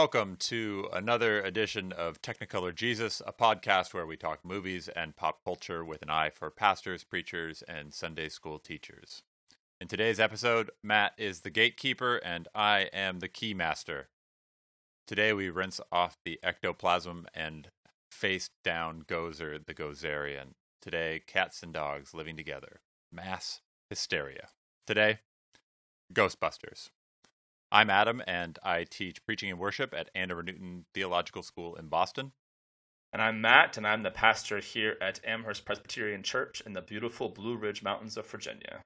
Welcome to another edition of Technicolor Jesus, a podcast where we talk movies and pop culture with an eye for pastors, preachers, and Sunday school teachers. In today's episode, Matt is the gatekeeper and I am the keymaster. Today we rinse off the ectoplasm and face down Gozer the Gozerian. Today, cats and dogs living together. Mass hysteria. Today, Ghostbusters. I'm Adam, and I teach preaching and worship at Andover Newton Theological School in Boston. And I'm Matt, and I'm the pastor here at Amherst Presbyterian Church in the beautiful Blue Ridge Mountains of Virginia.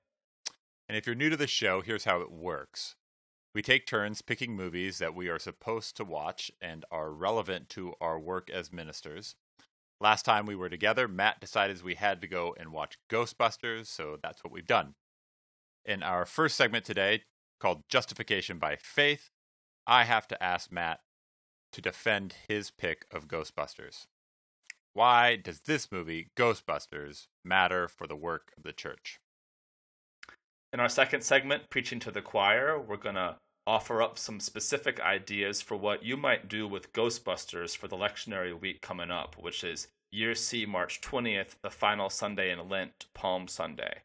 And if you're new to the show, here's how it works. We take turns picking movies that we are supposed to watch and are relevant to our work as ministers. Last time we were together, Matt decided we had to go and watch Ghostbusters, so that's what we've done. In our first segment today, called Justification by Faith, I have to ask Matt to defend his pick of Ghostbusters. Why does this movie, Ghostbusters, matter for the work of the church? In our second segment, Preaching to the Choir, we're going to offer up some specific ideas for what you might do with Ghostbusters for the lectionary week coming up, which is Year C, March 20th, the final Sunday in Lent, Palm Sunday.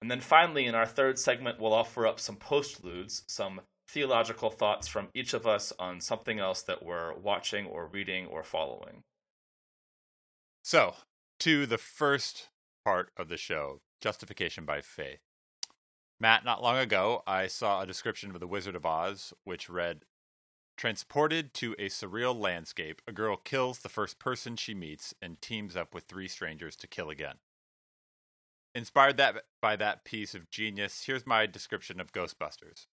And then finally, in our third segment, we'll offer up some postludes, some theological thoughts from each of us on something else that we're watching or reading or following. So, to the first part of the show Justification by Faith. Matt, not long ago, I saw a description of The Wizard of Oz, which read Transported to a surreal landscape, a girl kills the first person she meets and teams up with three strangers to kill again. Inspired that by that piece of genius, here's my description of Ghostbusters.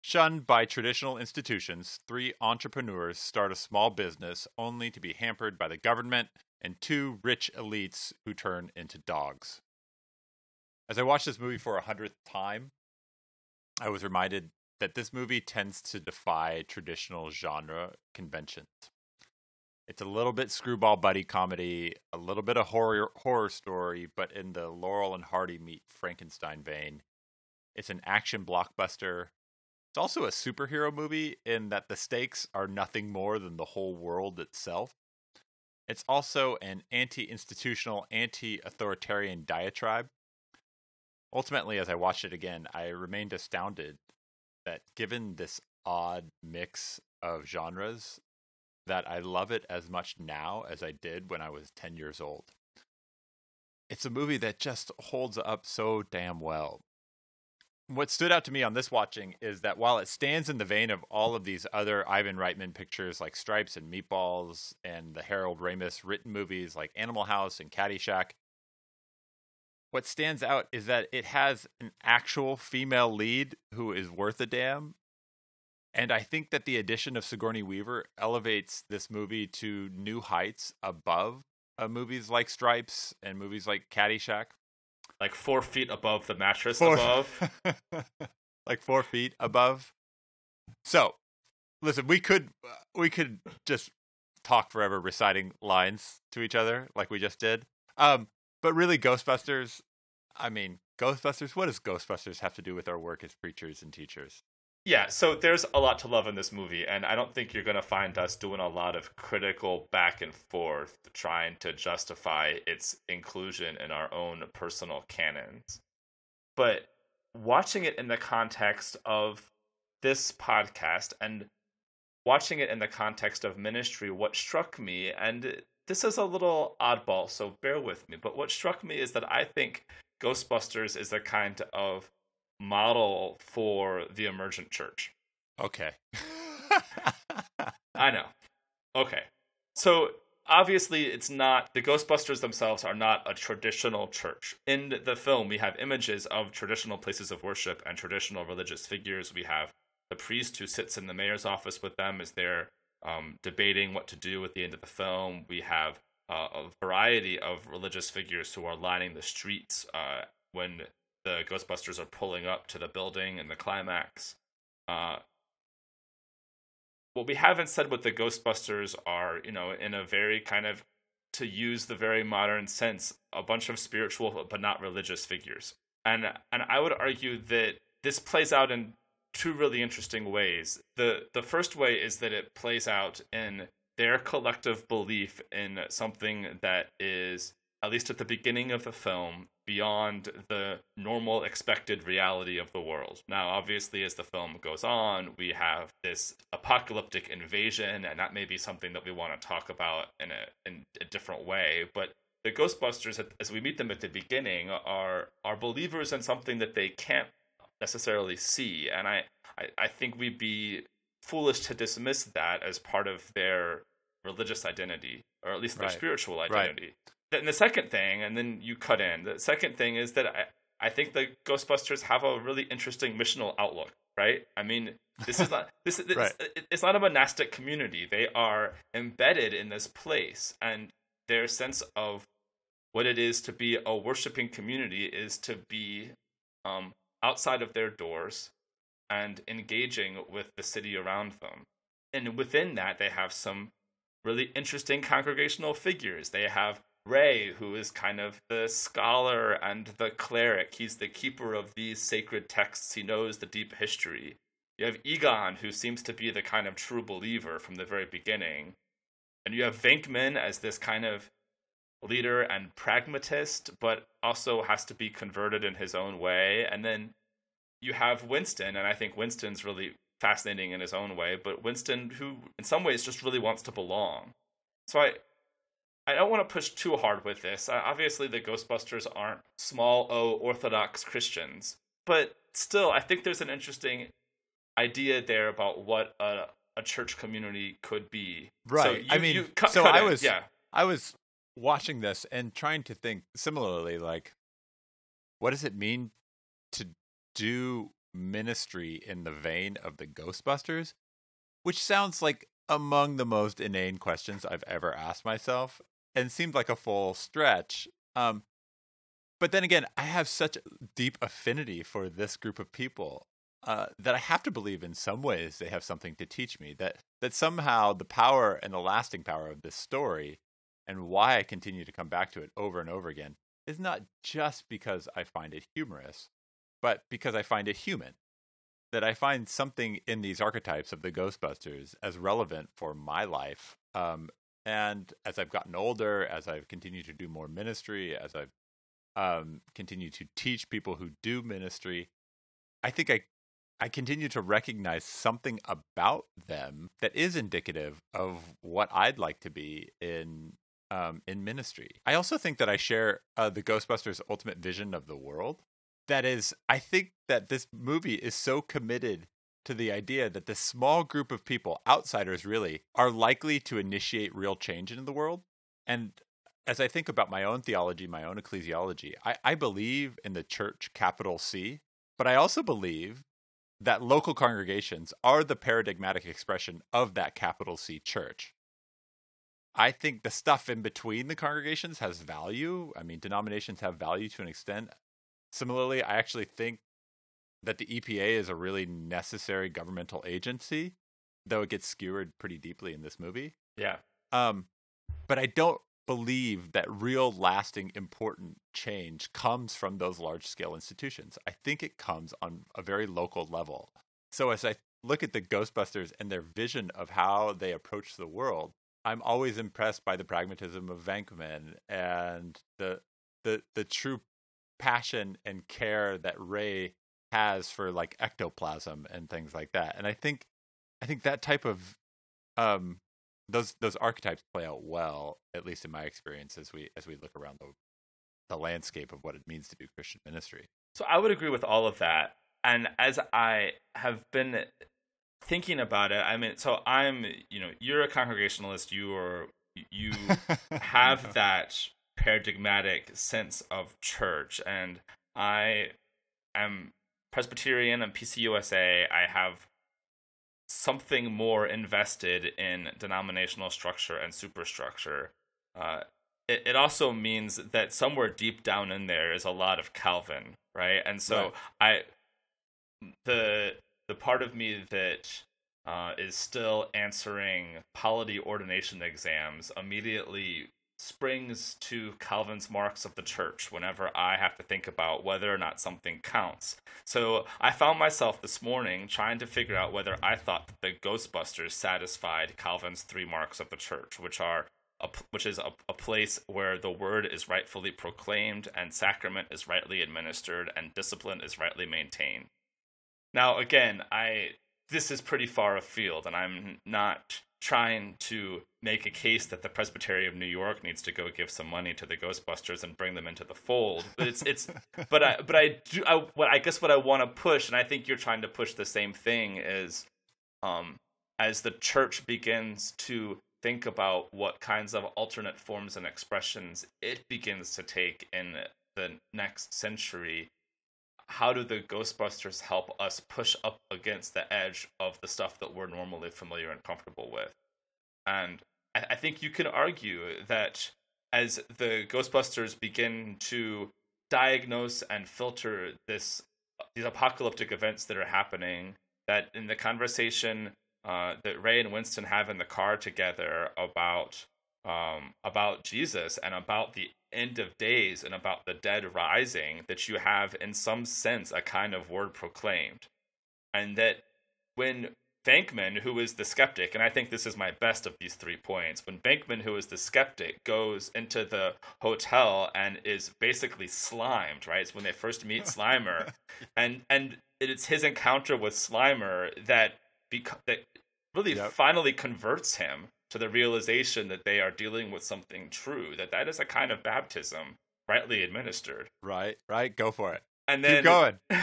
Shunned by traditional institutions, three entrepreneurs start a small business only to be hampered by the government and two rich elites who turn into dogs. As I watched this movie for a hundredth time, I was reminded that this movie tends to defy traditional genre conventions. It's a little bit screwball buddy comedy, a little bit of horror horror story, but in the Laurel and Hardy meet Frankenstein vein. It's an action blockbuster. It's also a superhero movie in that the stakes are nothing more than the whole world itself. It's also an anti-institutional, anti-authoritarian diatribe. Ultimately, as I watched it again, I remained astounded that given this odd mix of genres, that I love it as much now as I did when I was 10 years old. It's a movie that just holds up so damn well. What stood out to me on this watching is that while it stands in the vein of all of these other Ivan Reitman pictures like Stripes and Meatballs and the Harold Ramis written movies like Animal House and Caddyshack, what stands out is that it has an actual female lead who is worth a damn and I think that the addition of Sigourney Weaver elevates this movie to new heights above uh, movies like Stripes and movies like Caddyshack. Like four feet above the mattress four. above. like four feet above. So, listen, we could uh, we could just talk forever reciting lines to each other like we just did. Um, but really, Ghostbusters. I mean, Ghostbusters. What does Ghostbusters have to do with our work as preachers and teachers? Yeah, so there's a lot to love in this movie, and I don't think you're going to find us doing a lot of critical back and forth trying to justify its inclusion in our own personal canons. But watching it in the context of this podcast and watching it in the context of ministry, what struck me, and this is a little oddball, so bear with me, but what struck me is that I think Ghostbusters is a kind of model for the emergent church. Okay. I know. Okay. So obviously it's not the Ghostbusters themselves are not a traditional church. In the film we have images of traditional places of worship and traditional religious figures. We have the priest who sits in the mayor's office with them as they're um, debating what to do at the end of the film. We have uh, a variety of religious figures who are lining the streets uh, when the Ghostbusters are pulling up to the building in the climax. Uh, what we haven't said with the Ghostbusters are, you know, in a very kind of, to use the very modern sense, a bunch of spiritual but not religious figures. And and I would argue that this plays out in two really interesting ways. The the first way is that it plays out in their collective belief in something that is at least at the beginning of the film beyond the normal expected reality of the world. Now, obviously, as the film goes on, we have this apocalyptic invasion, and that may be something that we want to talk about in a in a different way. But the Ghostbusters, as we meet them at the beginning, are are believers in something that they can't necessarily see, and I I, I think we'd be foolish to dismiss that as part of their religious identity, or at least their Right. spiritual Right. And the second thing, and then you cut in. The second thing is that I, I think the Ghostbusters have a really interesting missional outlook. Right? I mean, this is not this. Right. it- It's not a monastic community. They are embedded in this place, and their sense of what it is to be a worshiping community is to be um, outside of their doors and engaging with the city around them. And within that, they have some really interesting congregational figures. They have Ray, who is kind of the scholar and the cleric. He's the keeper of these sacred texts. He knows the deep history. You have Egon, who seems to be the kind of true believer from the very beginning. And you have Venkman as this kind of leader and pragmatist, but also has to be converted in his own way. And then you have Winston, and I think Winston's really fascinating in his own way, but Winston, who in some ways just really wants to belong. So I, I don't want to push too hard with this. Uh, obviously, the Ghostbusters aren't small O Orthodox Christians, but still, I think there's an interesting idea there about what a, a church community could be. So Right. I mean, you cut- so I in, was yeah. I was watching this and trying to think similarly like what does it mean to do ministry in the vein of the Ghostbusters? Which sounds like among the most inane questions I've ever asked myself and seemed like a full stretch. Um but then again, I have such deep affinity for this group of people uh, that I have to believe in some ways they have something to teach me. That that somehow the power and the lasting power of this story, and why I continue to come back to it over and over again, is not just because I find it humorous, but because I find it human. That I find something in these archetypes of the Ghostbusters as relevant for my life. Um, and as I've gotten older, as I've continued to do more ministry, as I've um, continue to teach people who do ministry, I think I I continue to recognize something about them that is indicative of what I'd like to be in um, in ministry. I also think that I share uh, the Ghostbusters' ultimate vision of the world. That is, I think that this movie is so committed to the idea that this small group of people, outsiders really, are likely to initiate real change in the world. And as I think about my own theology, my own ecclesiology, I, I believe in the church, capital C, but I also believe that local congregations are the paradigmatic expression of that capital C church. I think the stuff in between the congregations has value. I mean, denominations have value to an extent. Similarly, I actually think that the EPA is a really necessary governmental agency, though it gets skewered pretty deeply in this movie. Yeah. Um, but I don't believe that real lasting important change comes from those large scale institutions. I think it comes on a very local level. So as I look at the Ghostbusters and their vision of how they approach the world, I'm always impressed by the pragmatism of Venkman and the the the true passion and care that Ray has for like ectoplasm and things like that. And I think I think that type of um those those archetypes play out well, at least in my experience, as we as we look around the the landscape of what it means to do Christian ministry. So I would agree with all of that. And as I have been thinking about it, I mean, so I'm, you know, you're a congregationalist. You are, you have that paradigmatic sense of church, and I am Presbyterian and PCUSA. I have something more invested in denominational structure and superstructure. Uh, it, it also means that somewhere deep down in there is a lot of Calvin, right? And so I, the the part of me that uh, is still answering polity ordination exams immediately springs to Calvin's marks of the church whenever I have to think about whether or not something counts. So I found myself this morning trying to figure out whether I thought that the Ghostbusters satisfied Calvin's three marks of the church, which are a, which is a, a place where the word is rightfully proclaimed and sacrament is rightly administered and discipline is rightly maintained. Now, again, I this is pretty far afield, and I'm not trying to make a case that the Presbytery of New York needs to go give some money to the Ghostbusters and bring them into the fold. But it's it's but I but I do I what I guess what I want to push, and I think you're trying to push the same thing is, um, as the church begins to think about what kinds of alternate forms and expressions it begins to take in the next century how do the Ghostbusters help us push up against the edge of the stuff that we're normally familiar and comfortable with? And I, I think you can argue that as the Ghostbusters begin to diagnose and filter this these apocalyptic events that are happening, that in the conversation uh, that Ray and Winston have in the car together about um, about Jesus and about the end of days and about the dead rising that you have in some sense a kind of word proclaimed and that when Venkman, who is the skeptic, and I think this is my best of these three points. When Venkman, who is the skeptic, goes into the hotel and is basically slimed, right? It's when they first meet Slimer, and and it's his encounter with Slimer that beca- that really yep. finally converts him to the realization that they are dealing with something true, that that is a kind of baptism rightly administered. Right, right. Go for it. And then Keep going.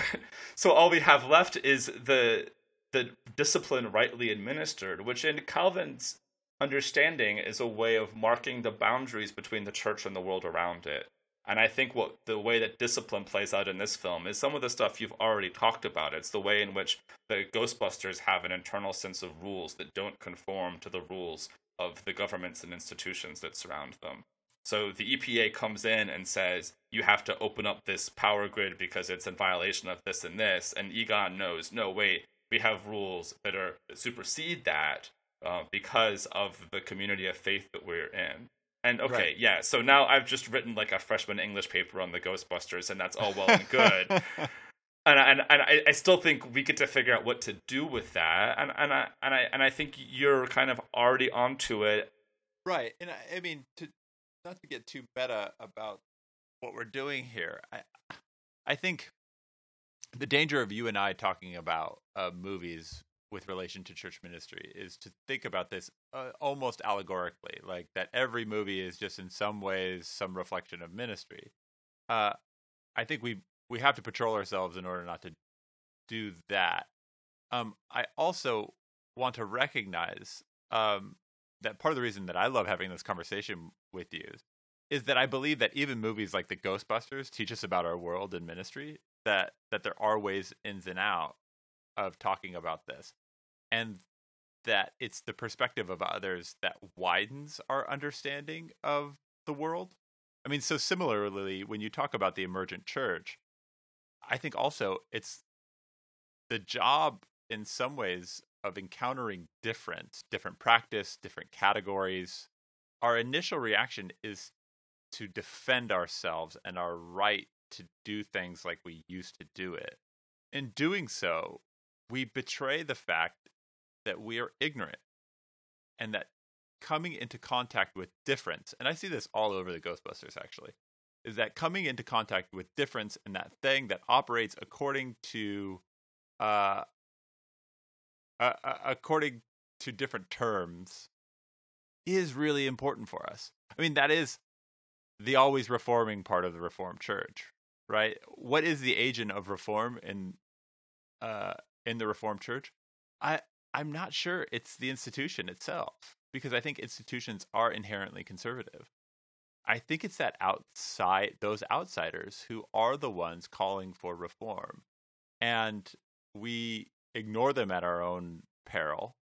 so all we have left is the the discipline rightly administered, which in Calvin's understanding is a way of marking the boundaries between the church and the world around it. And I think what the way that discipline plays out in this film is some of the stuff you've already talked about. It's the way in which the Ghostbusters have an internal sense of rules that don't conform to the rules of the governments and institutions that surround them. So the EPA comes in and says, you have to open up this power grid because it's in violation of this and this. And Egon knows, no, wait, we have rules that are that supersede that uh, because of the community of faith that we're in. And okay, right. yeah. So now I've just written like a freshman English paper on the Ghostbusters, and that's all well and good. and I, and, and I, I still think we get to figure out what to do with that. And and I and I and I think you're kind of already onto it. Right. And I, I mean to not to get too meta about what we're doing here. I I think the danger of you and I talking about uh, movies with relation to church ministry is to think about this uh, almost allegorically, like that every movie is just in some ways some reflection of ministry. Uh, I think we we have to patrol ourselves in order not to do that. Um, I also want to recognize um, that part of the reason that I love having this conversation with you is that I believe that even movies like the Ghostbusters teach us about our world and ministry. That that there are ways ins and out of talking about this and that it's the perspective of others that widens our understanding of the world. I mean, so similarly, when you talk about the emergent church, I think also it's the job in some ways of encountering different, different practice, different categories. Our initial reaction is to defend ourselves and our right to do things like we used to do it. In doing so, we betray the fact that we are ignorant and that coming into contact with difference, and I see this all over the Ghostbusters actually, is that coming into contact with difference and that thing that operates according to uh, uh, according to different terms is really important for us. I mean, that is the always reforming part of the Reformed Church, right? What is the agent of reform in uh, in the Reformed Church? I I'm not sure it's the institution itself because I think institutions are inherently conservative. I think it's that outside those outsiders who are the ones calling for reform. And we ignore them at our own peril.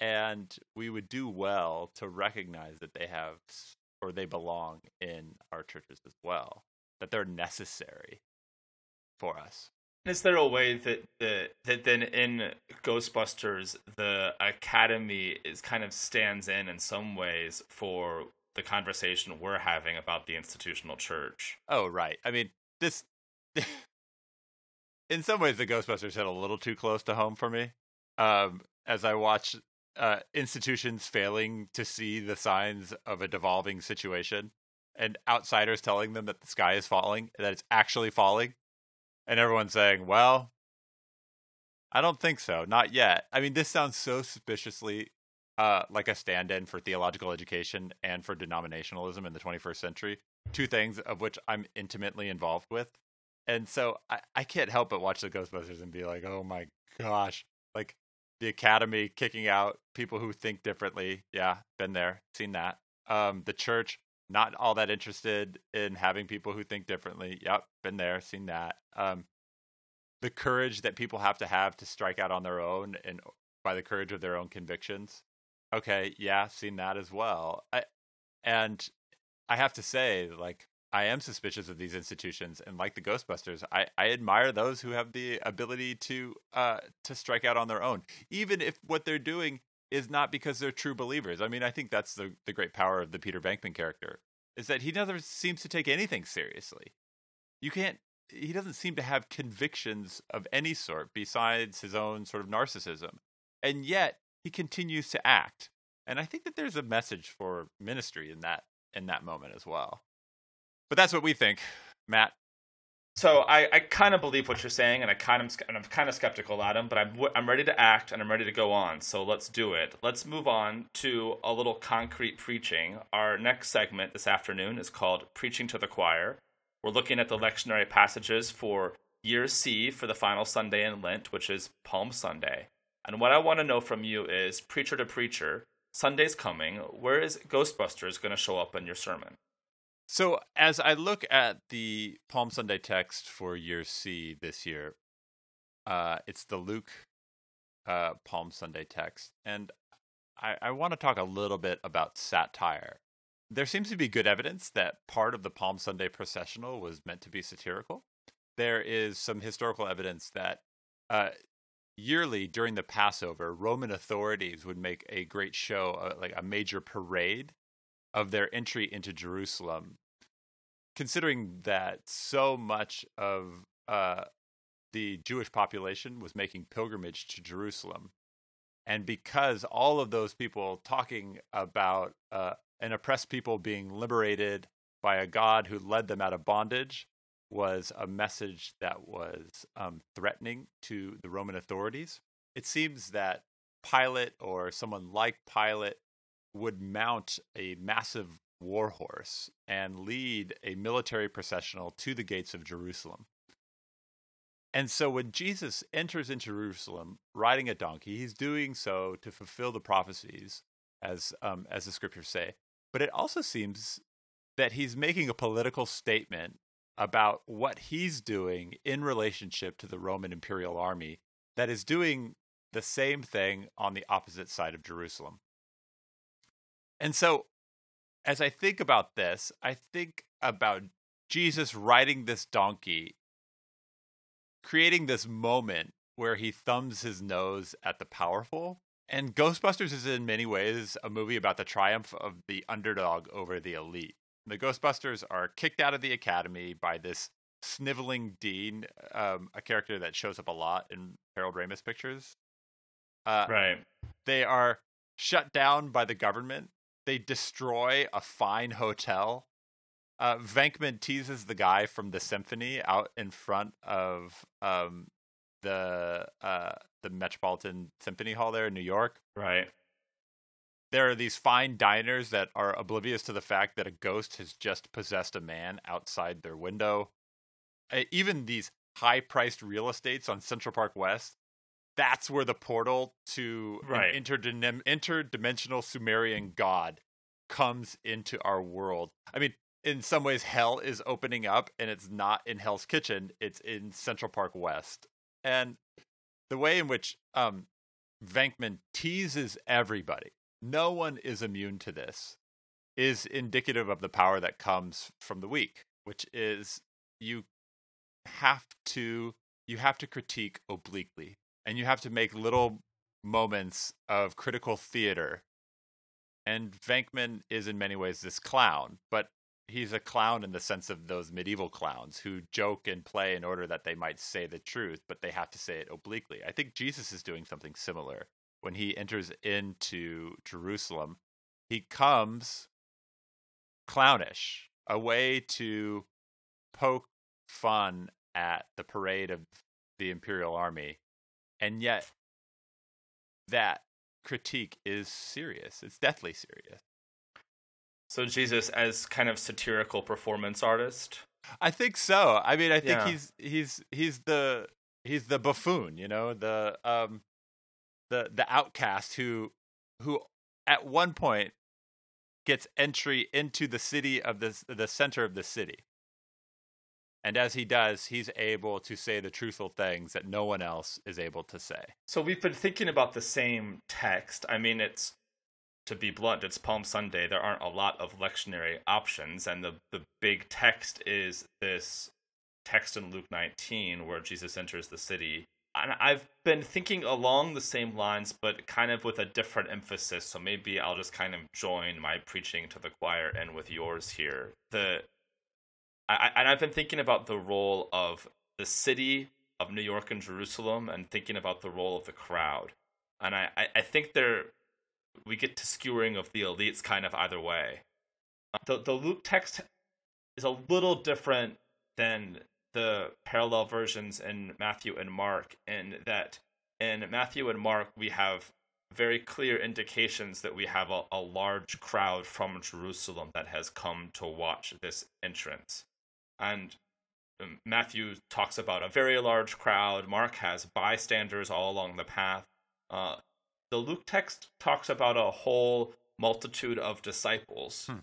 And we would do well to recognize that they have or they belong in our churches as well, that they're necessary for us. Is there a way that the that then in Ghostbusters the Academy is kind of stands in in some ways for the conversation we're having about the institutional church. Oh, right. I mean, this. in some ways, the Ghostbusters hit a little too close to home for me. Um, as I watch uh, institutions failing to see the signs of a devolving situation, and outsiders telling them that the sky is falling, that it's actually falling, and everyone saying, "Well, I don't think so, not yet." I mean, this sounds so suspiciously uh, like a stand-in for theological education and for denominationalism in the 21st century. Two things of which I'm intimately involved with, and so I, I can't help but watch the Ghostbusters and be like, "Oh my gosh!" Like the Academy kicking out people who think differently. Yeah, been there, seen that. Um, the church not all that interested in having people who think differently. Yep, been there, seen that. Um, the courage that people have to have to strike out on their own and by the courage of their own convictions. Okay, yeah, seen that as well. I, and I have to say, like, I am suspicious of these institutions, and like the Ghostbusters, I, I admire those who have the ability to uh to strike out on their own, even if what they're doing is not because they're true believers. I mean, I think that's the the great power of the Peter Venkman character is that he never seems to take anything seriously. You can't he doesn't seem to have convictions of any sort besides his own sort of narcissism. And yet he continues to act. And I think that there's a message for ministry in that in that moment as well. But that's what we think. Matt, so I, I kind of believe what you're saying, and I kind of and I'm kind of skeptical, Adam. But I'm I'm ready to act and I'm ready to go on. So let's do it. Let's move on to a little concrete preaching. Our next segment this afternoon is called "Preaching to the Choir." We're looking at the lectionary passages for Year C for the final Sunday in Lent, which is Palm Sunday. And what I want to know from you is, preacher to preacher, Sunday's coming. Where is Ghostbusters going to show up in your sermon? So as I look at the Palm Sunday text for year C this year, uh, it's the Luke uh, Palm Sunday text, and I, I want to talk a little bit about satire. There seems to be good evidence that part of the Palm Sunday processional was meant to be satirical. There is some historical evidence that uh, yearly during the Passover, Roman authorities would make a great show, uh, like a major parade of their entry into Jerusalem, considering that so much of uh, the Jewish population was making pilgrimage to Jerusalem. And because all of those people talking about uh, an oppressed people being liberated by a God who led them out of bondage was a message that was um, threatening to the Roman authorities. It seems that Pilate or someone like Pilate would mount a massive war horse and lead a military processional to the gates of Jerusalem. And so when Jesus enters into Jerusalem riding a donkey, he's doing so to fulfill the prophecies, as um, as the scriptures say. But it also seems that he's making a political statement about what he's doing in relationship to the Roman imperial army that is doing the same thing on the opposite side of Jerusalem. And so, as I think about this, I think about Jesus riding this donkey, creating this moment where he thumbs his nose at the powerful. And Ghostbusters is in many ways a movie about the triumph of the underdog over the elite. The Ghostbusters are kicked out of the academy by this sniveling dean, um, a character that shows up a lot in Harold Ramis pictures. Uh, right. They are shut down by the government they destroy a fine hotel. Uh, Venkman teases the guy from the symphony out in front of um, the uh, the Metropolitan Symphony Hall there in New York. Right. There are these fine diners that are oblivious to the fact that a ghost has just possessed a man outside their window. Uh, even these high priced real estates on Central Park West that's where the portal to right. an interdim- interdimensional Sumerian god comes into our world. I mean, in some ways, hell is opening up, and it's not in Hell's Kitchen; it's in Central Park West. And the way in which um, Venkman teases everybody, no one is immune to this, is indicative of the power that comes from the weak, which is you have to you have to critique obliquely and you have to make little moments of critical theater And Venkman is in many ways this clown, but he's a clown in the sense of those medieval clowns who joke and play in order that they might say the truth, but they have to say it obliquely. I think Jesus is doing something similar when he enters into Jerusalem. He comes clownish, a way to poke fun at the parade of the Imperial Army. And yet, that critique is serious. It's deathly serious. So Jesus as kind of satirical performance artist. I think so. I mean, I think Yeah. he's he's he's the he's the buffoon, you know, the um the the outcast who who at one point gets entry into the city of the the center of the city. And as he does, he's able to say the truthful things that no one else is able to say. So we've been thinking about the same text. I mean, it's to be blunt, it's Palm Sunday. There aren't a lot of lectionary options, and the the big text is this text in Luke 19 where Jesus enters the city. And I've been thinking along the same lines, but kind of with a different emphasis. So maybe I'll just kind of join my preaching to the choir and with yours here. The I, and I've been thinking about the role of the city of New York and Jerusalem, and thinking about the role of the crowd. And I, I, think there we get to skewering of the elites kind of either way. Uh, the the Luke text is a little different than the parallel versions in Matthew and Mark in that in Matthew and Mark we have very clear indications that we have a, a large crowd from Jerusalem that has come to watch this entrance. And um, Matthew talks about a very large crowd. Mark has bystanders all along the path. Uh, the Luke text talks about a whole multitude of disciples. Hmm.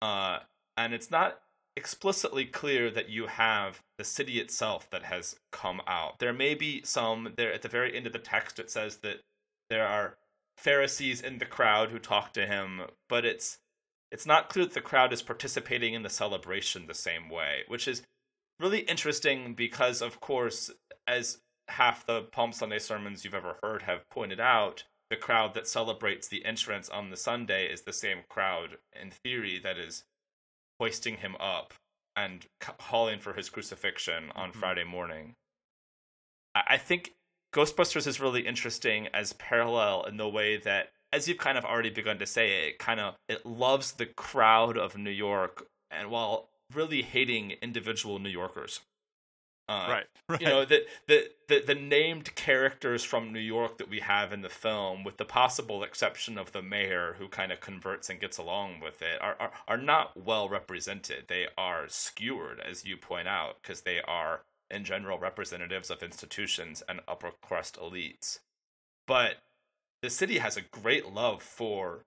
Uh, and it's not explicitly clear that you have the city itself that has come out. There may be some there at the very end of the text it says that there are Pharisees in the crowd who talk to him, but it's it's not clear that the crowd is participating in the celebration the same way, which is really interesting because of course as half the Palm Sunday sermons you've ever heard have pointed out, the crowd that celebrates the entrance on the Sunday is the same crowd in theory that is hoisting him up and hauling for his crucifixion on Mhm. Friday morning. I think Ghostbusters is really interesting as parallel in the way that, as you've kind of already begun to say, it kind of it loves the crowd of New York, and while really hating individual New Yorkers. Uh, right. Right. you know the, the the the named characters from New York that we have in the film, with the possible exception of the mayor who kind of converts and gets along with it, are are, are not well represented. They are skewered, as you point out, because they are in general representatives of institutions and upper crust elites. But the city has a great love for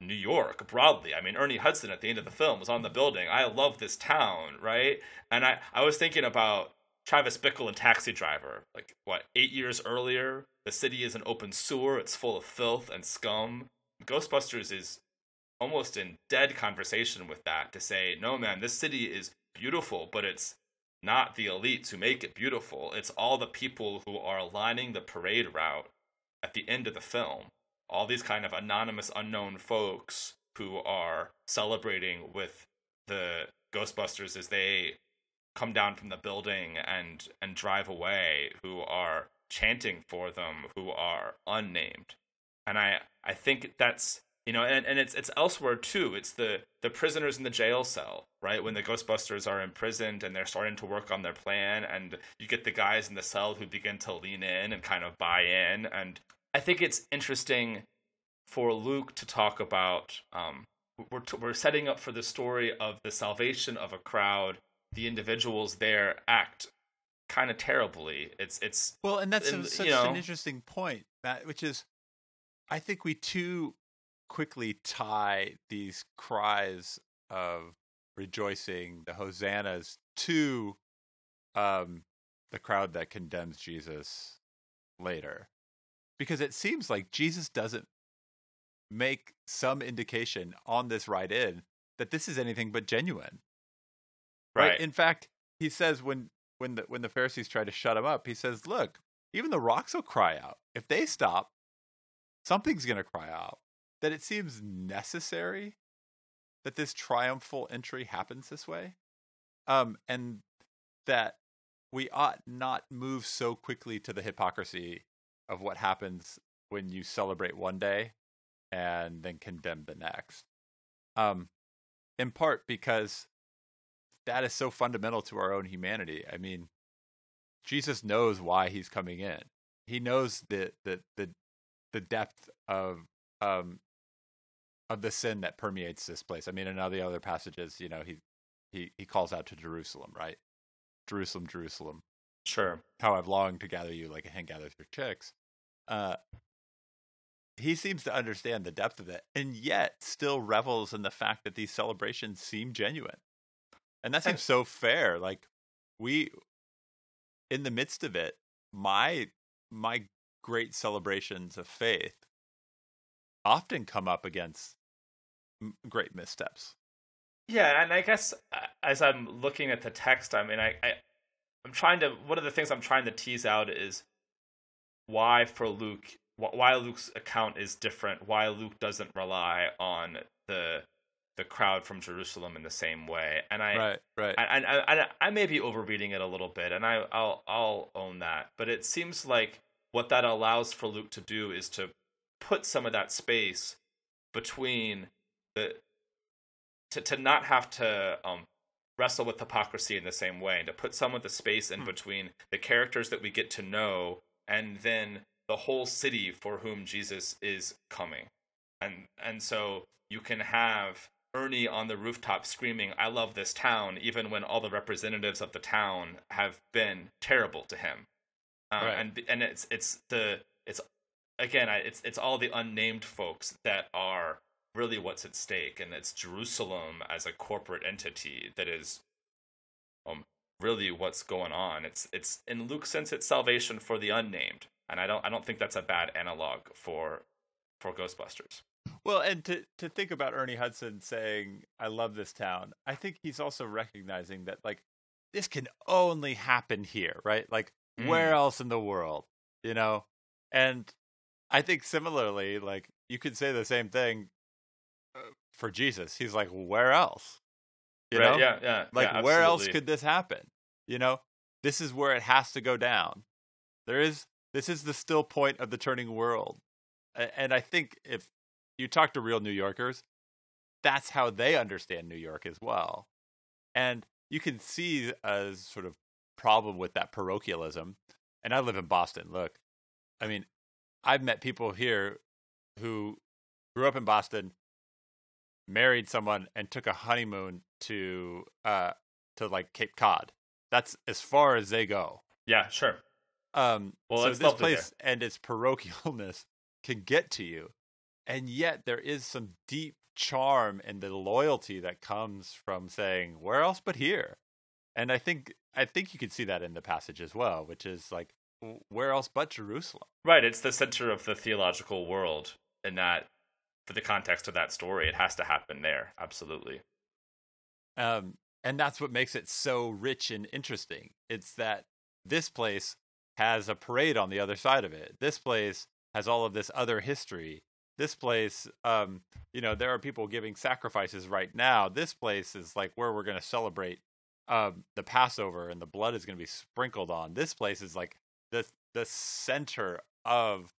New York broadly. I mean, Ernie Hudson at the end of the film was on the building. I love this town, right? And I, I was thinking about Travis Bickle and Taxi Driver. Like, what, eight years earlier? The city is an open sewer, it's full of filth and scum. Ghostbusters is almost in dead conversation with that to say, no, man, this city is beautiful, but it's not the elites who make it beautiful. It's all the people who are lining the parade route at the end of the film. All these kind of anonymous, unknown folks who are celebrating with the Ghostbusters as they come down from the building and and drive away who are chanting for them who are unnamed and i i think that's you know and, and it's it's elsewhere too it's the the prisoners in the jail cell right when the ghostbusters are imprisoned and they're starting to work on their plan and you get the guys in the cell who begin to lean in and kind of buy in and i think it's interesting for luke to talk about um we're, t- we're setting up for the story of the salvation of a crowd the individuals there act kind of terribly it's it's Well, and that's and, you such know- an interesting point, Matt, which is I think we too quickly tie these cries of rejoicing, the hosannas, to um, the crowd that condemns Jesus later. Because it seems like Jesus doesn't make some indication on this ride in that this is anything but genuine right, In fact, he says when when the when the Pharisees try to shut him up, he says, "Look, even the rocks will cry out if they stop. Something's going to cry out." that it seems necessary that this triumphal entry happens this way. Um, and that we ought not move so quickly to the hypocrisy of what happens when you celebrate one day and then condemn the next. Um, in part because that is so fundamental to our own humanity. I mean, Jesus knows why he's coming in. He knows the the the the depth of um of the sin that permeates this place. I mean, in all the other passages, you know, he he he calls out to Jerusalem, right? Jerusalem, Jerusalem. Sure. How I've longed to gather you like a hen gathers her chicks. Uh, he seems to understand the depth of it, and yet still revels in the fact that these celebrations seem genuine, and that seems so fair. Like we, in the midst of it, my my great celebrations of faith often come up against great missteps. Yeah, and I guess as I'm looking at the text, I mean, I, I I'm trying to. One of the things I'm trying to tease out is why for Luke, why Luke's account is different. Why Luke doesn't rely on the the crowd from Jerusalem in the same way. And I, right, right. And I, I, I, I may be overreading it a little bit, and I, I'll, I'll own that. But it seems like what that allows for Luke to do is to put some of that space between the to to not have to um, wrestle with hypocrisy in the same way, and to put some of the space in hmm. between the characters that we get to know and then the whole city for whom Jesus is coming. And and so you can have Ernie on the rooftop screaming, "I love this town," even when all the representatives of the town have been terrible to him. Um, right. And and it's it's the it's again it's it's all the unnamed folks that are really what's at stake, and it's Jerusalem as a corporate entity that is um really what's going on. It's it's in Luke's sense it's salvation for the unnamed, and I don't I don't think that's a bad analog for for Ghostbusters. Well, and to to think about Ernie Hudson saying I love this town, I think he's also recognizing that like this can only happen here, right? Like mm. where else in the world, you know? And I think similarly, like you could say the same thing for Jesus. He's like, where else? You right, know? Yeah, yeah. Like, yeah, where else could this happen? You know, this is where it has to go down. There is, this is the still point of the turning world. And I think if you talk to real New Yorkers, that's how they understand New York as well. And you can see a sort of problem with that parochialism. And I live in Boston. Look, I mean, I've met people here who grew up in Boston, married someone and took a honeymoon to uh to like Cape Cod. That's as far as they go. Yeah, sure. Um well, so this place there. and its parochialness can get to you. And yet there is some deep charm and the loyalty that comes from saying, Where else but here? And I think I think you can see that in the passage as well, which is like where else but Jerusalem? Right, it's the center of the theological world and that for the context of that story, it has to happen there. Absolutely. Um, and that's what makes it so rich and interesting. It's that this place has a parade on the other side of it. This place has all of this other history. This place, um, you know, there are people giving sacrifices right now. This place is like where we're going to celebrate um, the Passover, and the blood is going to be sprinkled on. This place is like the the center of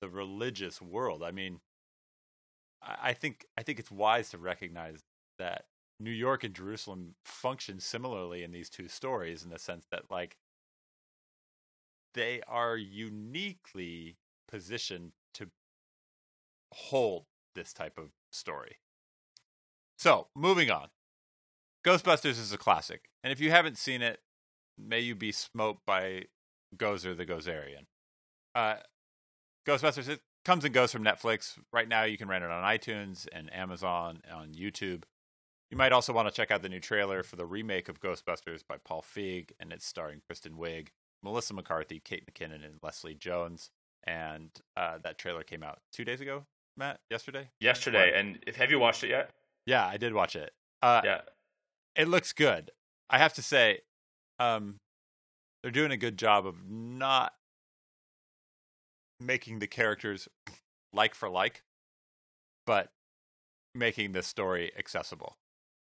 the religious world. I mean, I think I think it's wise to recognize that New York and Jerusalem function similarly in these two stories in the sense that like they are uniquely positioned to hold this type of story. So, moving on. Ghostbusters is a classic, and if you haven't seen it, may you be smoked by Gozer the Gozerian. Uh, Ghostbusters comes and goes from Netflix. Right now, you can rent it on iTunes and Amazon on YouTube. You might also want to check out the new trailer for the remake of Ghostbusters by Paul Feig, and it's starring Kristen Wiig, Melissa McCarthy, Kate McKinnon, and Leslie Jones. And uh, that trailer came out two days ago, Matt. Yesterday. Yesterday, what? and if, have you watched it yet? Yeah, I did watch it. Uh, yeah, it looks good. I have to say, um, they're doing a good job of not making the characters like for like. but making this story accessible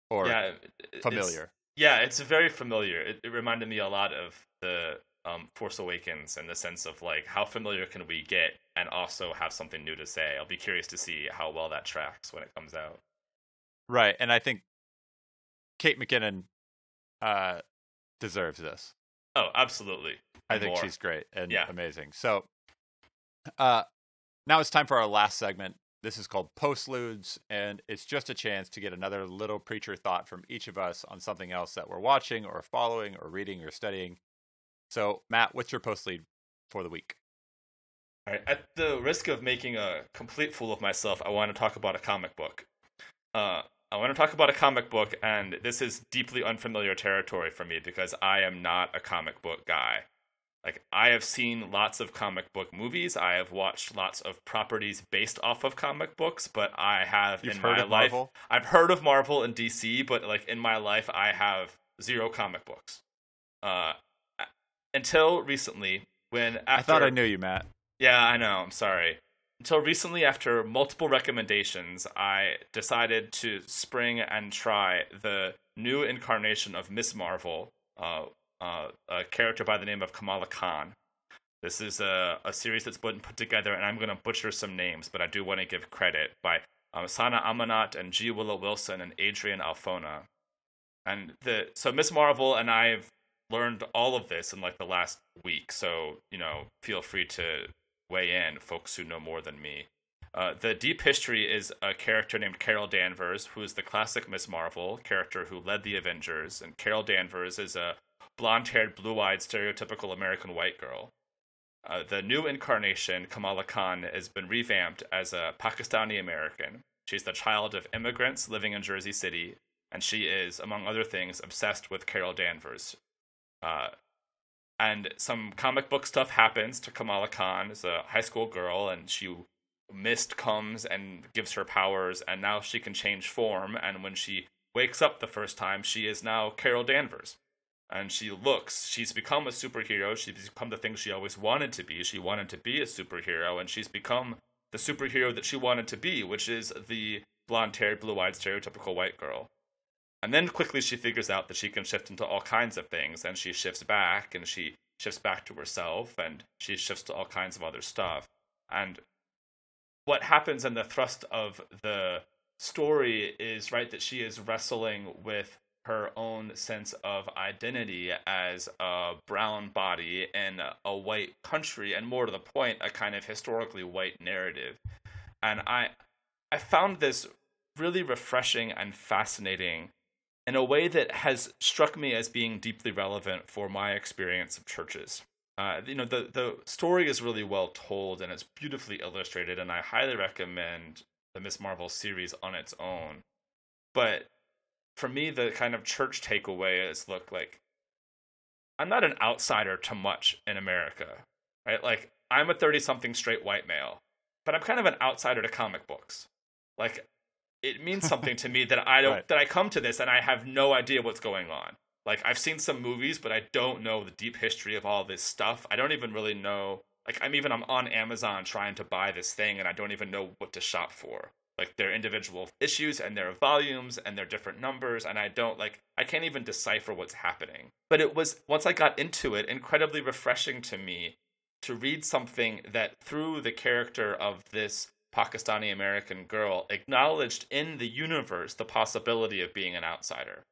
or yeah, familiar. It's, yeah, it's very familiar. It, it reminded me a lot of the um, Force Awakens in the sense of like how familiar can we get and also have something new to say. I'll be curious to see how well that tracks when it comes out. Right, and I think Kate McKinnon uh, deserves this. Oh, absolutely. I think more. she's great and Yeah. amazing. So, uh, now it's time for our last segment. This is called Postludes, and it's just a chance to get another little preacher thought from each of us on something else that we're watching or following or reading or studying. So, Matt, what's your postlude for the week? All right. At the risk of making a complete fool of myself, I want to talk about a comic book. Uh, I want to talk about a comic book, and this is deeply unfamiliar territory for me because I am not a comic book guy. Like, I have seen lots of comic book movies. I have watched lots of properties based off of comic books, but I have You've in my life. Marvel? I've heard of Marvel and DC, but like in my life, I have zero comic books. Uh, until recently, when after I thought I knew you, Matt. yeah, I know. I'm sorry. Until recently, after multiple recommendations, I decided to spring and try the new incarnation of Miss Marvel, uh, uh, a character by the name of Kamala Khan. This is a, a series that's been put together, and I'm going to butcher some names, but I do want to give credit by um, Sana Amanat and G. Willow Wilson and Adrian Alphona. And the so Miss Marvel and I've learned all of this in like the last week, so you know, feel free to weigh in, folks who know more than me. Uh, the deep history is a character named Carol Danvers, who is the classic Miss Marvel character who led the Avengers, and Carol Danvers is a blonde-haired, blue-eyed, stereotypical American white girl. Uh, the new incarnation, Kamala Khan, has been revamped as a Pakistani American. She's the child of immigrants living in Jersey City, and she is, among other things, obsessed with Carol Danvers. Uh, and some comic book stuff happens to Kamala Khan as a high school girl, and she mist comes and gives her powers, and now she can change form. And when she wakes up the first time, she is now Carol Danvers and she looks she's become a superhero. She's become the thing she always wanted to be. She wanted to be a superhero and she's become the superhero that she wanted to be which is the blonde-haired blue-eyed stereotypical white girl. And then quickly she figures out that she can shift into all kinds of things and she shifts back and she shifts back to herself and she shifts to all kinds of other stuff. And what happens in the thrust of the story is right that she is wrestling with her own sense of identity as a brown body in a white country and more to the point a kind of historically white narrative. And i i found this really refreshing and fascinating in a way that has struck me as being deeply relevant for my experience of churches. Uh, you know the the story is really well told and it's beautifully illustrated and i highly recommend the miss marvel series on its own. But for me, the kind of church takeaway is look like I'm not an outsider to much in America, right? Like I'm a 30 something straight white male, but I'm kind of an outsider to comic books. Like it means something to me that I don't Right. that I come to this and I have no idea what's going on. Like I've seen some movies, but I don't know the deep history of all this stuff. I don't even really know. Like I'm even I'm on Amazon trying to buy this thing, and I don't even know what to shop for like their individual issues and their volumes and their different numbers and i don't like i can't even decipher what's happening. But it was once i got into it incredibly refreshing to me to read something that through the character of this pakistani american girl acknowledged in the universe the possibility of being an outsider.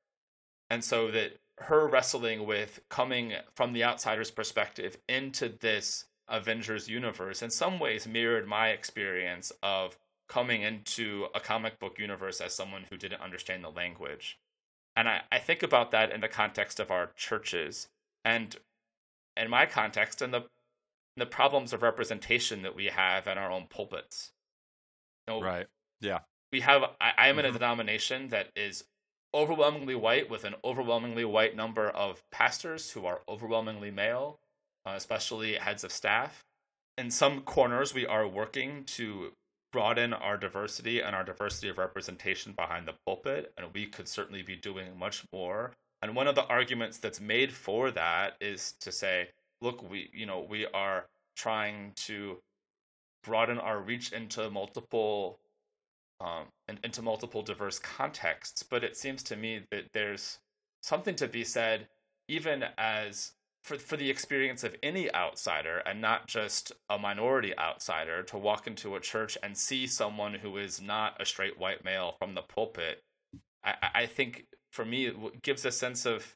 And so that her wrestling with coming from the outsider's perspective into this avengers universe in some ways mirrored my experience of coming into a comic book universe as someone who didn't understand the language. And I, I think about that in the context of our churches and in my context and the the problems of representation that we have in our own pulpits. You know, Right. Yeah. we have I, I am in a Mhm. denomination that is overwhelmingly white with an overwhelmingly white number of pastors who are overwhelmingly male, uh, especially heads of staff. In some corners, we are working to broaden our diversity and our diversity of representation behind the pulpit, and we could certainly be doing much more. And one of the arguments that's made for that is to say, look, we you know we are trying to broaden our reach into multiple um, and into multiple diverse contexts. But it seems to me that there's something to be said, even as for for the experience of any outsider and not just a minority outsider to walk into a church and see someone who is not a straight white male from the pulpit. I, I think for me it gives a sense of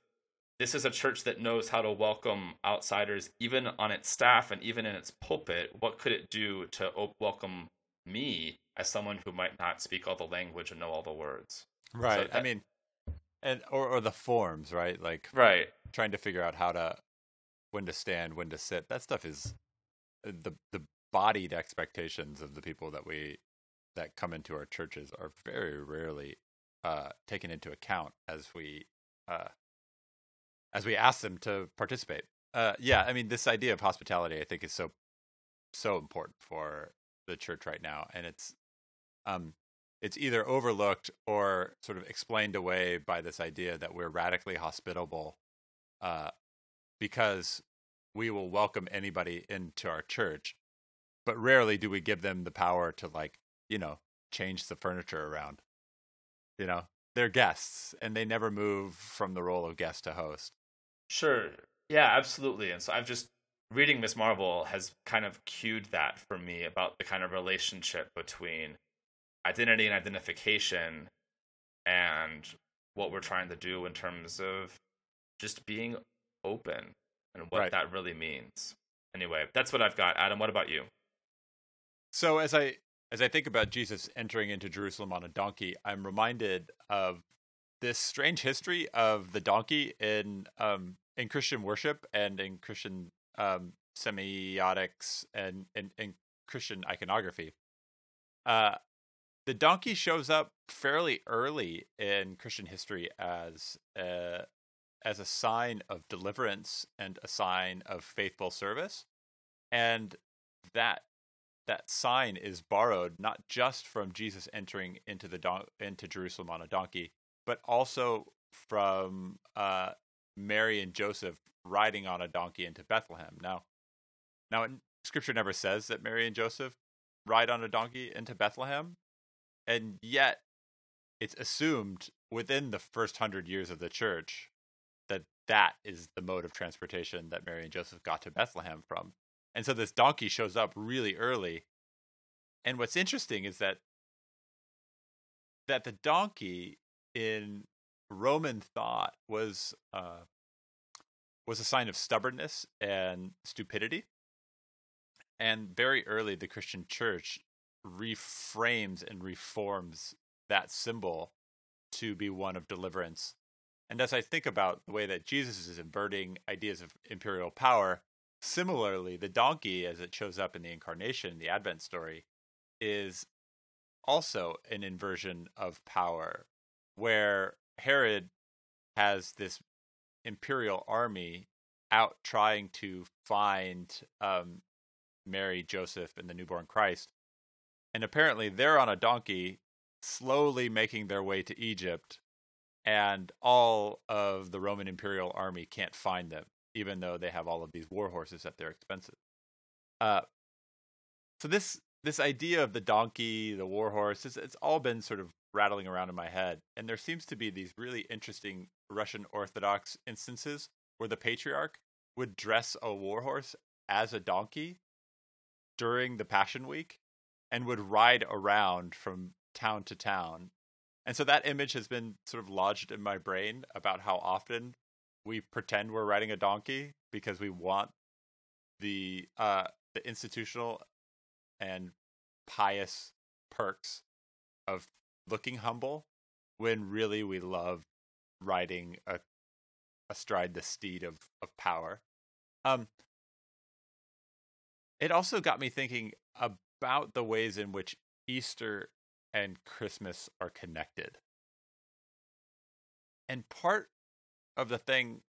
this is a church that knows how to welcome outsiders even on its staff and even in its pulpit. What could it do to welcome me as someone who might not speak all the language and know all the words? Right. So that, i mean and or, or the forms right? Like right. trying to figure out how to when to stand when to sit that stuff is uh, the the bodied expectations of the people that we that come into our churches are very rarely uh, taken into account as we uh, as we ask them to participate. Uh, yeah, I mean, this idea of hospitality, I think, is so so important for the church right now, and it's um, it's either overlooked or sort of explained away by this idea that we're radically hospitable, uh, because we will welcome anybody into our church, but rarely do we give them the power to like you know change the furniture around. You know, they're guests, and they never move from the role of guest to host. Sure. Yeah, absolutely. And so I've just reading Miss Marvel has kind of cued that for me about the kind of relationship between identity and identification and what we're trying to do in terms of just being open and what right. that really means. Anyway, that's what I've got. Adam, what about you? So as I as I think about Jesus entering into Jerusalem on a donkey, I'm reminded of this strange history of the donkey in um, in Christian worship and in Christian um, semiotics and in, in Christian iconography. Uh, the donkey shows up fairly early in Christian history as a, as a sign of deliverance and a sign of faithful service, and that that sign is borrowed not just from Jesus entering into the don- into Jerusalem on a donkey, but also from uh, Mary and Joseph riding on a donkey into Bethlehem. Now, now Scripture never says that Mary and Joseph ride on a donkey into Bethlehem, and yet it's assumed within the first hundred years of the church that is the mode of transportation that Mary and Joseph got to Bethlehem from. And so this donkey shows up really early. And what's interesting is that that the donkey in Roman thought was uh, was a sign of stubbornness and stupidity. And very early, the Christian church reframes and reforms that symbol to be one of deliverance. And as I think about the way that Jesus is inverting ideas of imperial power, similarly, the donkey, as it shows up in the incarnation, the Advent story, is also an inversion of power, where Herod has this imperial army out trying to find um, Mary, Joseph, and the newborn Christ. And apparently they're on a donkey, slowly making their way to Egypt, and all of the Roman imperial army can't find them, even though they have all of these war horses at their expenses. Uh, so this this idea of the donkey, the war horse, it's, it's all been sort of rattling around in my head. And there seems to be these really interesting Russian Orthodox instances where the patriarch would dress a war horse as a donkey during the Passion Week and would ride around from town to town. And so that image has been sort of lodged in my brain about how often we pretend we're riding a donkey because we want the uh the institutional and pious perks of looking humble when really we love riding a astride the steed of of power. Um it also got me thinking about the ways in which Easter and Christmas are connected. And part of the thing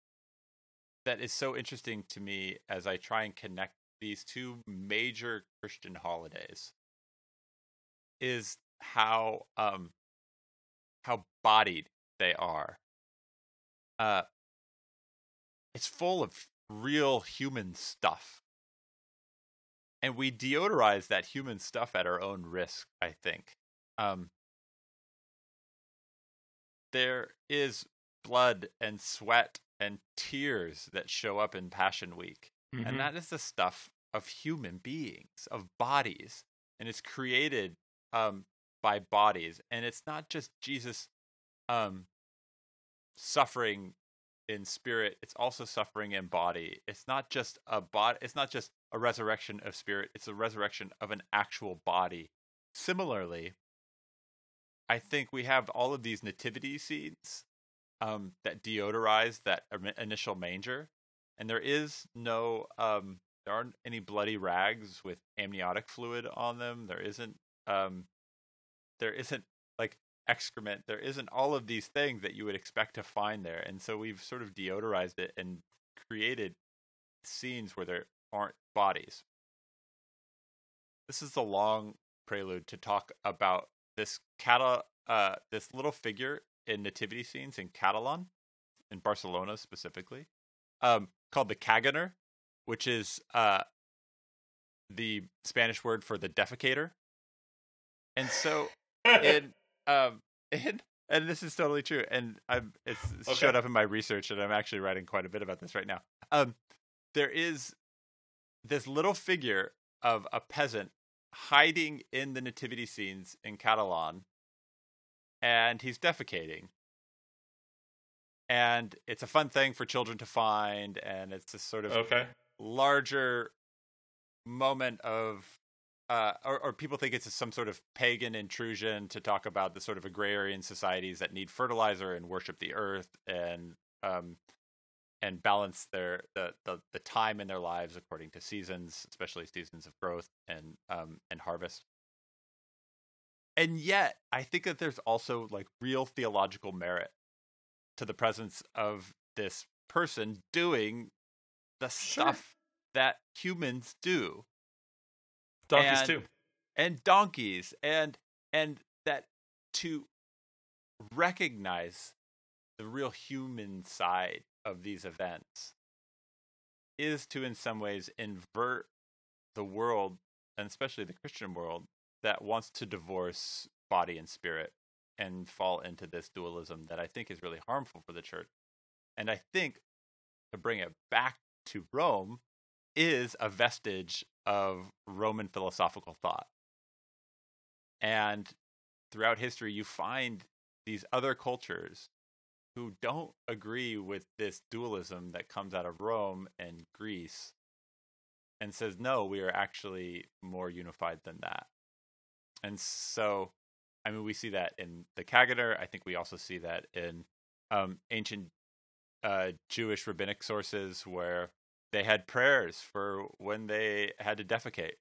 that is so interesting to me as I try and connect these two major Christian holidays is how um how bodied they are. Uh it's full of real human stuff. And we deodorize that human stuff at our own risk, I think. Um there is blood and sweat and tears that show up in Passion Week. Mhm. And that is the stuff of human beings, of bodies. And it's created um, by bodies. And it's not just Jesus um, suffering in spirit, it's also suffering in body. It's not just a body, it's not just a resurrection of spirit, it's a resurrection of an actual body. Similarly, I think we have all of these nativity scenes um, that deodorize that initial manger, and there is no, um, there aren't any bloody rags with amniotic fluid on them. There isn't, um, there isn't like excrement. There isn't all of these things that you would expect to find there, and so we've sort of deodorized it and created scenes where there aren't bodies. This is a long prelude to talk about this cata, uh, this little figure in nativity scenes in Catalan, in Barcelona specifically, um, called the caganer, which is uh, the Spanish word for the defecator. And so, in um, in and this is totally true, and I'm it's, it's Okay. showed up in my research, and I'm actually writing quite a bit about this right now. Um, there is this little figure of a peasant hiding in the nativity scenes in Catalan, and he's defecating. And it's a fun thing for children to find, and it's a sort of okay. larger moment of uh, or, or people think it's some sort of pagan intrusion to talk about the sort of agrarian societies that need fertilizer and worship the earth and um, and balance their the, the the time in their lives according to seasons, especially seasons of growth and um, and harvest. And yet, I think that there's also like real theological merit to the presence of this person doing the Sure. stuff that humans do Donkeys and- too. and donkeys and and that to recognize the real human side of these events is to in some ways invert the world and especially the christian world that wants to divorce body and spirit and fall into this dualism that i think is really harmful for the church and i think to bring it back to rome is a vestige of Roman philosophical thought. And throughout history, you find these other cultures who don't agree with this dualism that comes out of Rome and Greece and says, no, we are actually more unified than that. And so, I mean, we see that in the Caganer. I think we also see that in um, ancient uh, Jewish rabbinic sources where they had prayers for when they had to defecate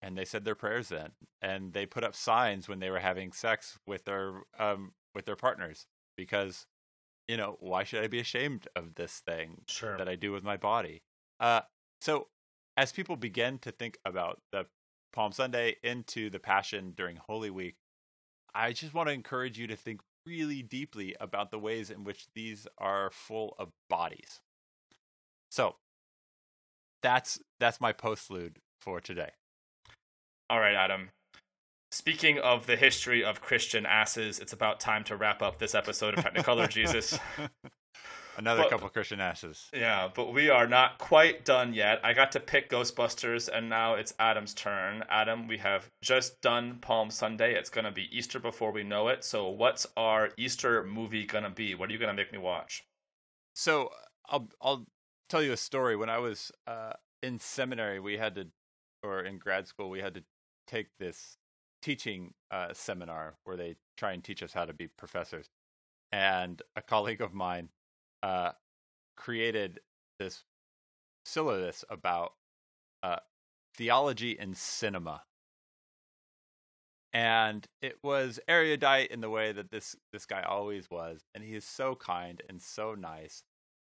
and they said their prayers then and they put up signs when they were having sex with their um with their partners because you know why should i be ashamed of this thing Sure. that i do with my body uh so as people begin to think about the palm sunday into the passion during holy week i just want to encourage you to think really deeply about the ways in which these are full of bodies so that's that's my postlude for today. All right, Adam. Speaking of the history of Christian asses, it's about time to wrap up this episode of Technicolor Jesus. Another But- couple Christian asses. Yeah, but we are not quite done yet. I got to pick Ghostbusters, and now it's Adam's turn. Adam, we have just done Palm Sunday. It's going to be Easter before we know it. So, what's our Easter movie going to be? What are you going to make me watch? So I'll I'll tell you a story. When I was uh, in seminary, we had to, or in grad school, we had to take this teaching uh, seminar where they try and teach us how to be professors. And a colleague of mine uh, created this syllabus about uh, theology and cinema. And it was erudite in the way that this this guy always was, and he is so kind and so nice.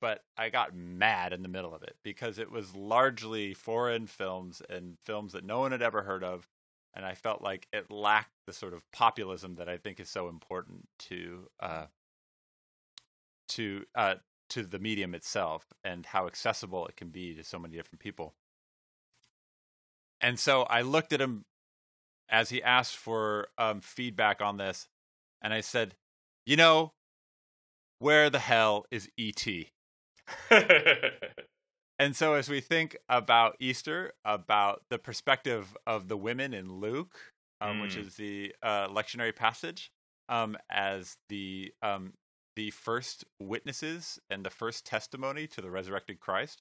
But I got mad in the middle of it because it was largely foreign films and films that no one had ever heard of, and I felt like it lacked the sort of populism that I think is so important to uh, to uh, to the medium itself and how accessible it can be to so many different people. And so I looked at him as he asked for um, feedback on this, and I said, "You know, where the hell is E.T.? And so, as we think about Easter, about the perspective of the women in Luke, um, which Mm. is the uh, lectionary passage, um, as the um, the first witnesses and the first testimony to the resurrected Christ,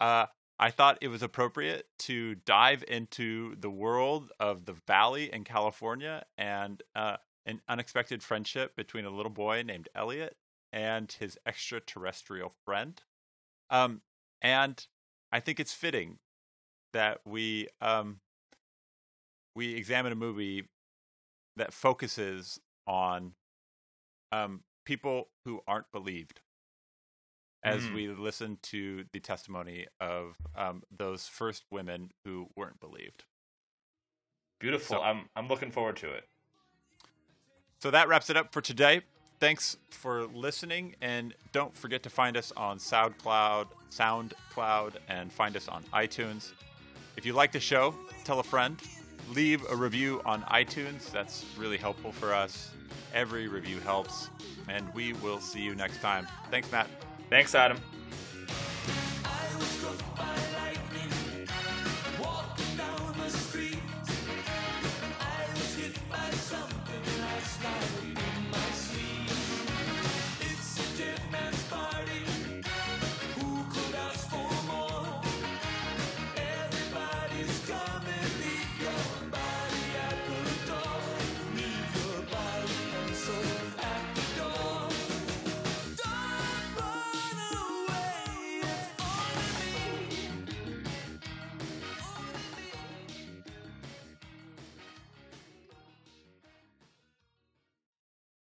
uh, I thought it was appropriate to dive into the world of the Valley in California and uh, an unexpected friendship between a little boy named Elliot and his extraterrestrial friend. Um, and I think it's fitting that we um, we examine a movie that focuses on um, people who aren't believed as Mm. we listen to the testimony of um, those first women who weren't believed. Beautiful. So- I'm I'm looking forward to it. So that wraps it up for today. Thanks for listening, and don't forget to find us on SoundCloud, SoundCloud, and find us on iTunes. If you like the show, tell a friend. Leave a review on iTunes. That's really helpful for us. Every review helps, and we will see you next time. Thanks, Matt. Thanks, Adam.